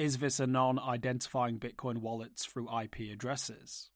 Is this anon identifying Bitcoin wallets through IP addresses?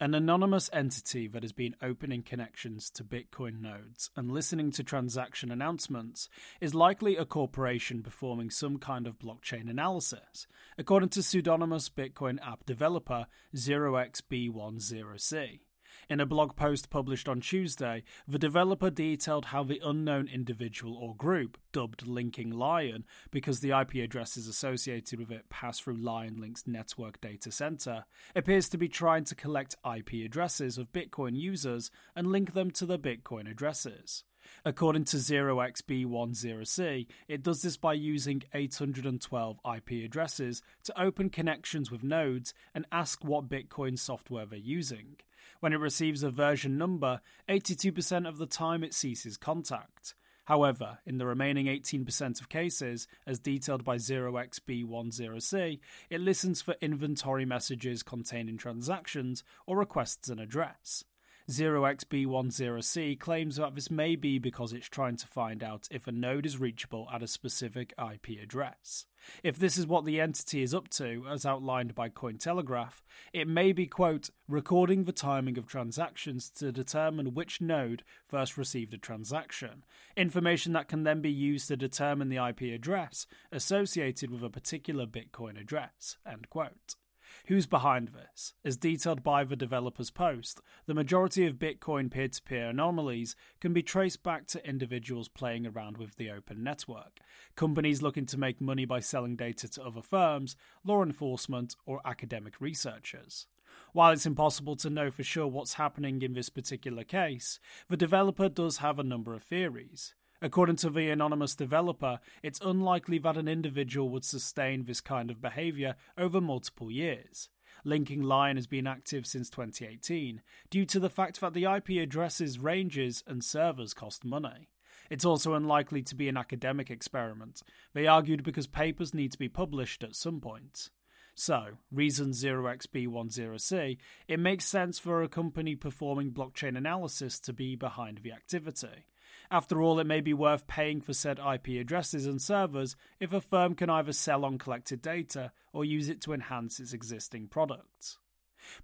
An anonymous entity that has been opening connections to Bitcoin nodes and listening to transaction announcements is likely a corporation performing some kind of blockchain analysis, according to pseudonymous Bitcoin app developer 0xB10C. In a blog post published on Tuesday, the developer detailed how the unknown individual or group, dubbed Linking Lion because the IP addresses associated with it pass through Lion Link's network data center, appears to be trying to collect IP addresses of Bitcoin users and link them to the Bitcoin addresses. According to 0xB10C, it does this by using 812 IP addresses to open connections with nodes and ask what Bitcoin software they're using. When it receives a version number, 82% of the time it ceases contact. However, in the remaining 18% of cases, as detailed by 0xB10C, it listens for inventory messages containing transactions or requests an address. 0xB10C claims that this may be because it's trying to find out if a node is reachable at a specific IP address. If this is what the entity is up to, as outlined by Cointelegraph, it may be, quote, recording the timing of transactions to determine which node first received a transaction, information that can then be used to determine the IP address associated with a particular Bitcoin address, end quote. Who's behind this? As detailed by the developer's post, the majority of Bitcoin peer to peer anomalies can be traced back to individuals playing around with the open network, companies looking to make money by selling data to other firms, law enforcement, or academic researchers. While it's impossible to know for sure what's happening in this particular case, the developer does have a number of theories. According to the anonymous developer, it's unlikely that an individual would sustain this kind of behavior over multiple years. Linking Lion has been active since 2018 due to the fact that the IP addresses, ranges, and servers cost money. It's also unlikely to be an academic experiment, they argued because papers need to be published at some point. So, reason 0xB10C, it makes sense for a company performing blockchain analysis to be behind the activity. After all, it may be worth paying for said IP addresses and servers if a firm can either sell on collected data or use it to enhance its existing products.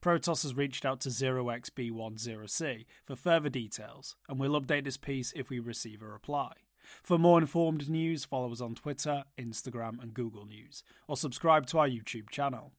Protos has reached out to 0xB10C for further details, and we'll update this piece if we receive a reply. For more informed news, follow us on Twitter, Instagram, and Google News, or subscribe to our YouTube channel.